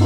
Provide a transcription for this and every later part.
oh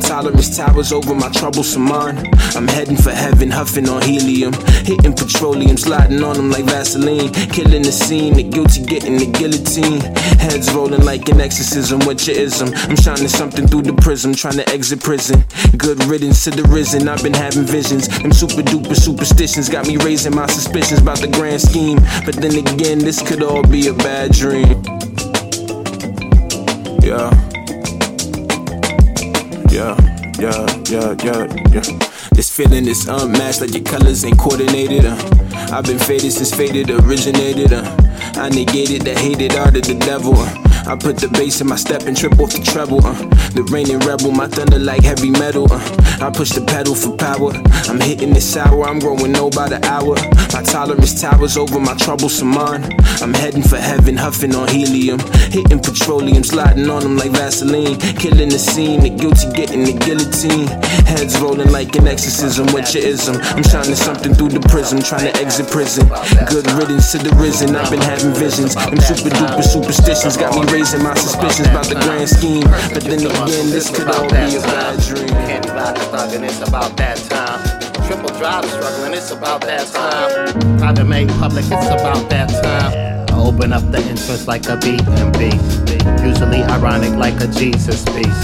Tolerance towers over my troublesome mind. I'm heading for heaven, huffing on helium. Hitting petroleum, sliding on them like Vaseline. Killing the scene, the guilty getting the guillotine. Heads rolling like an exorcism, what your ism? I'm shining something through the prism, trying to exit prison. Good riddance to the risen, I've been having visions. Them super duper superstitions got me raising my suspicions about the grand scheme. But then again, this could all be a bad dream. Yeah. Yeah, yeah, yeah, yeah, yeah. This feeling is unmatched, like your colors ain't coordinated. Uh. I've been faded since faded originated. Uh. I negated the hated art of the devil. Uh. I put the bass in my step and trip off the treble. Uh. The reigning rebel, my thunder like heavy metal. Uh. I push the pedal for power. I'm hitting this sour, I'm growing old by the hour. My tolerance towers over my troublesome mind. I'm heading for heaven, huffing on helium. Hitting petroleum, sliding on them like Vaseline. Killing the scene, the guilty getting the guillotine. Heads rolling like an exorcism, what your ism? I'm shining something through the prism, trying to exit prison. Good riddance to the risen, I've been having visions. Them super duper superstitions got me raising my suspicions about the grand scheme. But then again, this could all be a bad dream. Vodka thugging, it's about that time. Triple drive struggling, it's about that time. Private made public, it's about that time. I open up the entrance like a B and B. Usually ironic like a Jesus piece.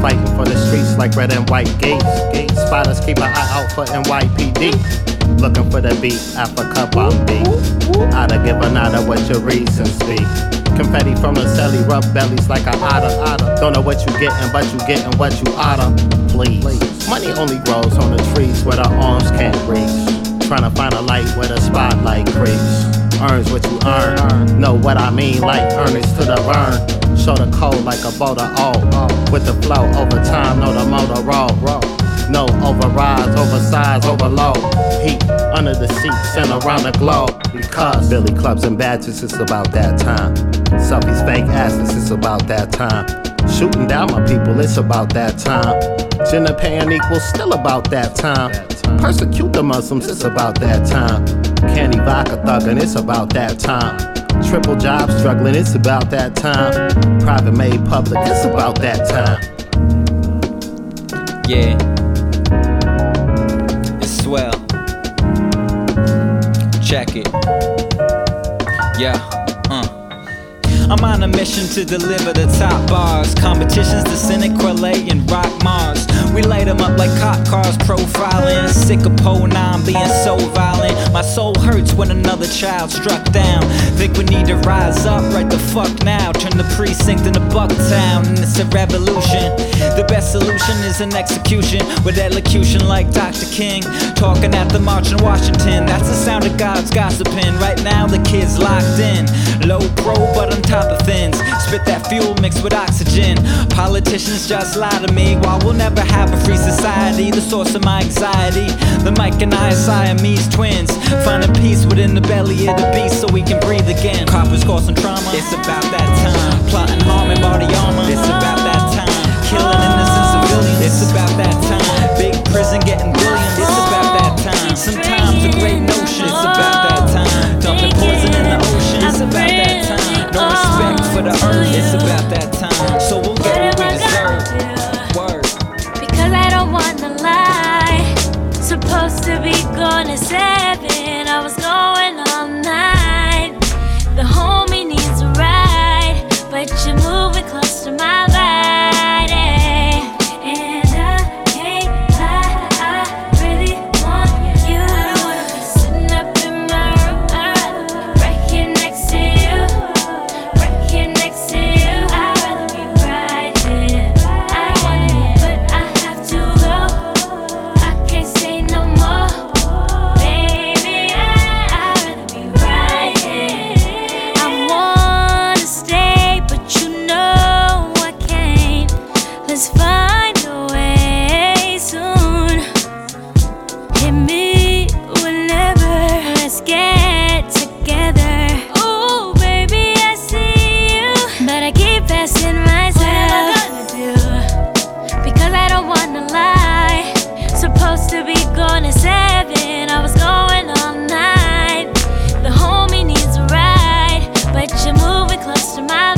Fighting for the streets like red and white gates. Spotters keep an eye out for NYPD. Looking for the beat, Afrika Bambaataa. I'da give a nada what your reasons be. Confetti from the celly, rub bellies like a otter. Otter. Don't know what you getting, but you getting what you oughta. Please. Money only grows on the trees where the arms can't reach. Trying to find a light where the spotlight creeps. Earns what you earn. Know what I mean, like earnest to the burn. Show the code like a boat of O. With the flow over time, know the motor roll. No overrides, oversize, overload. Heat under the seats and around the globe. Because Billy clubs and badges, it's about that time. Selfies, fake asses, it's about that time. Shooting down my people, it's about that time. Gender paying equal, still about that time. Persecute the Muslims, it's about that time. Candy vodka thugging, it's about that time. Triple job struggling, it's about that time. Private made public, it's about that time. Yeah. Check it. Yeah. I'm on a mission to deliver the top bars. Competitions to Corlay, and Rock Mars. We light them up like cop cars, profiling. Sick of Po 9 being so violent. My soul hurts when another child struck down. Think we need to rise up right the fuck now. Turn the precinct into Bucktown, and it's a revolution. The best solution is an execution with elocution like Dr. King. Talking at the march in Washington. That's the sound of God's gossiping. Right now, the kid's locked in. Low pro, but on of thins. Spit that fuel mixed with oxygen. Politicians just lie to me while we'll never have a free society. The source of my anxiety. The mic and I are Siamese twins. Finding peace within the belly of the beast so we can breathe again. Coppers causing trauma. It's about that time. Plotting harm and body armor. It's about that time. Killing innocent civilians. It's about that time. Big prison getting billions. Moving close to my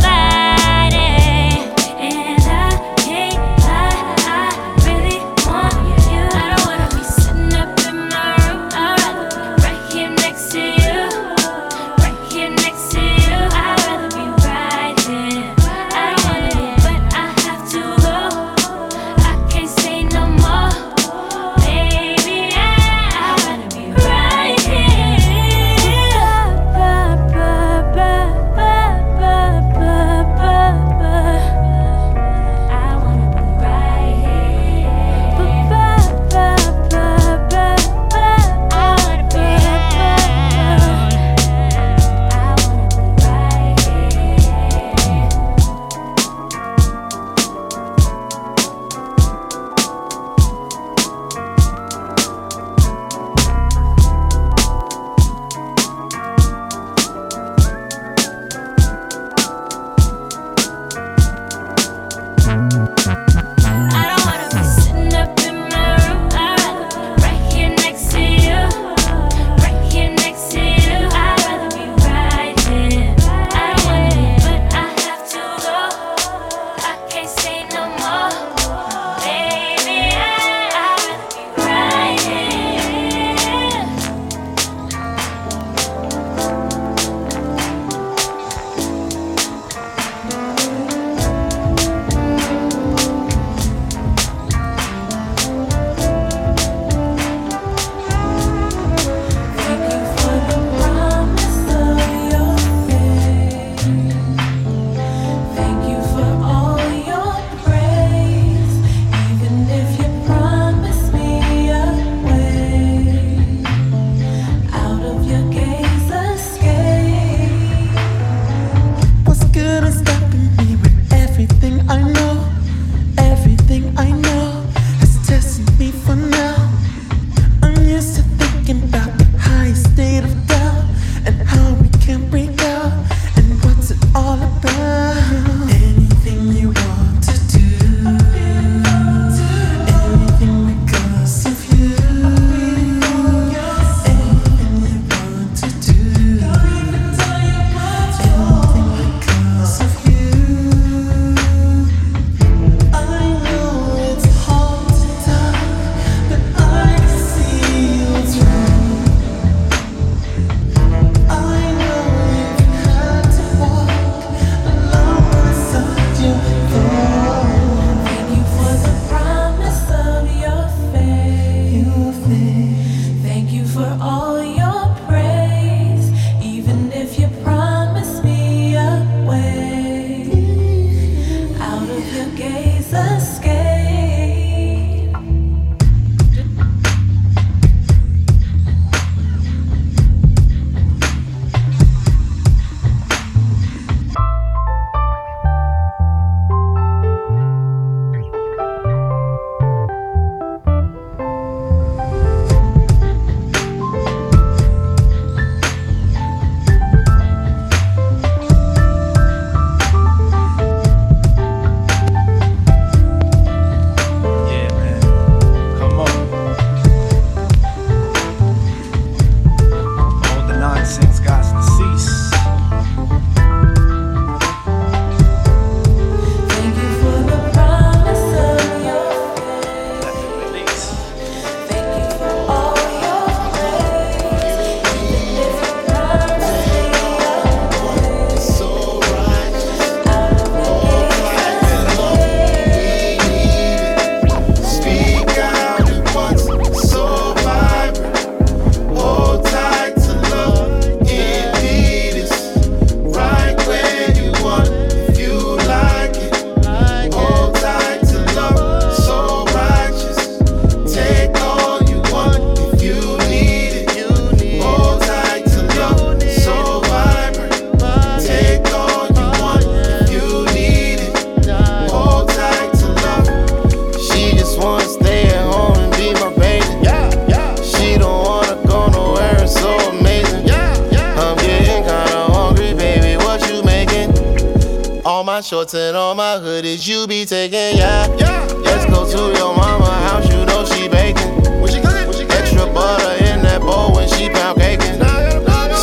shorts and all my hoodies you be taking, yeah. yeah. Let's go to your mama house, you know she baking. What she cooking? What she cooking? Extra butter in that bowl when she pound caking.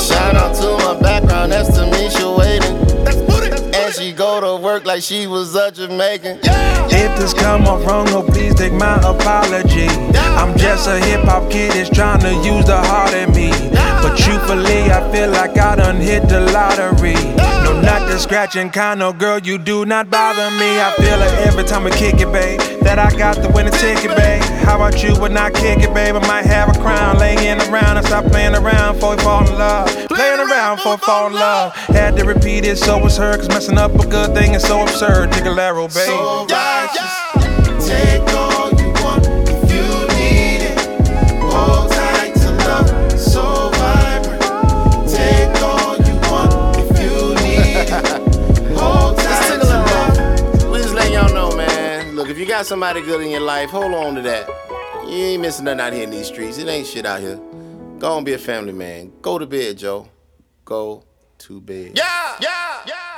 Shout out to my background, that's Tamisha waiting. And she go to work like she was such a Jamaican. Yeah. If this come off wrong, no, please take my apology. I'm just a hip hop kid that's trying to use the heart in me. But truthfully, I feel like I done hit the lottery. No, not the scratching kind, no girl, you do not bother me. I feel it every time we kick it, babe, that I got the winning ticket, babe. How about you when I kick it, babe? I might have a crown laying around and stop playing around before we fall in love. Playing around before we fall in love. Had to repeat it, so it's her, cause messing up a good thing is so absurd. Take a Laro, babe. So righteous. Take all got somebody good in your life, hold on to that. You ain't missing nothing out here in these streets. It ain't shit out here. Go and be a family man. Go to bed, Joe. Go to bed. Yeah, yeah, yeah.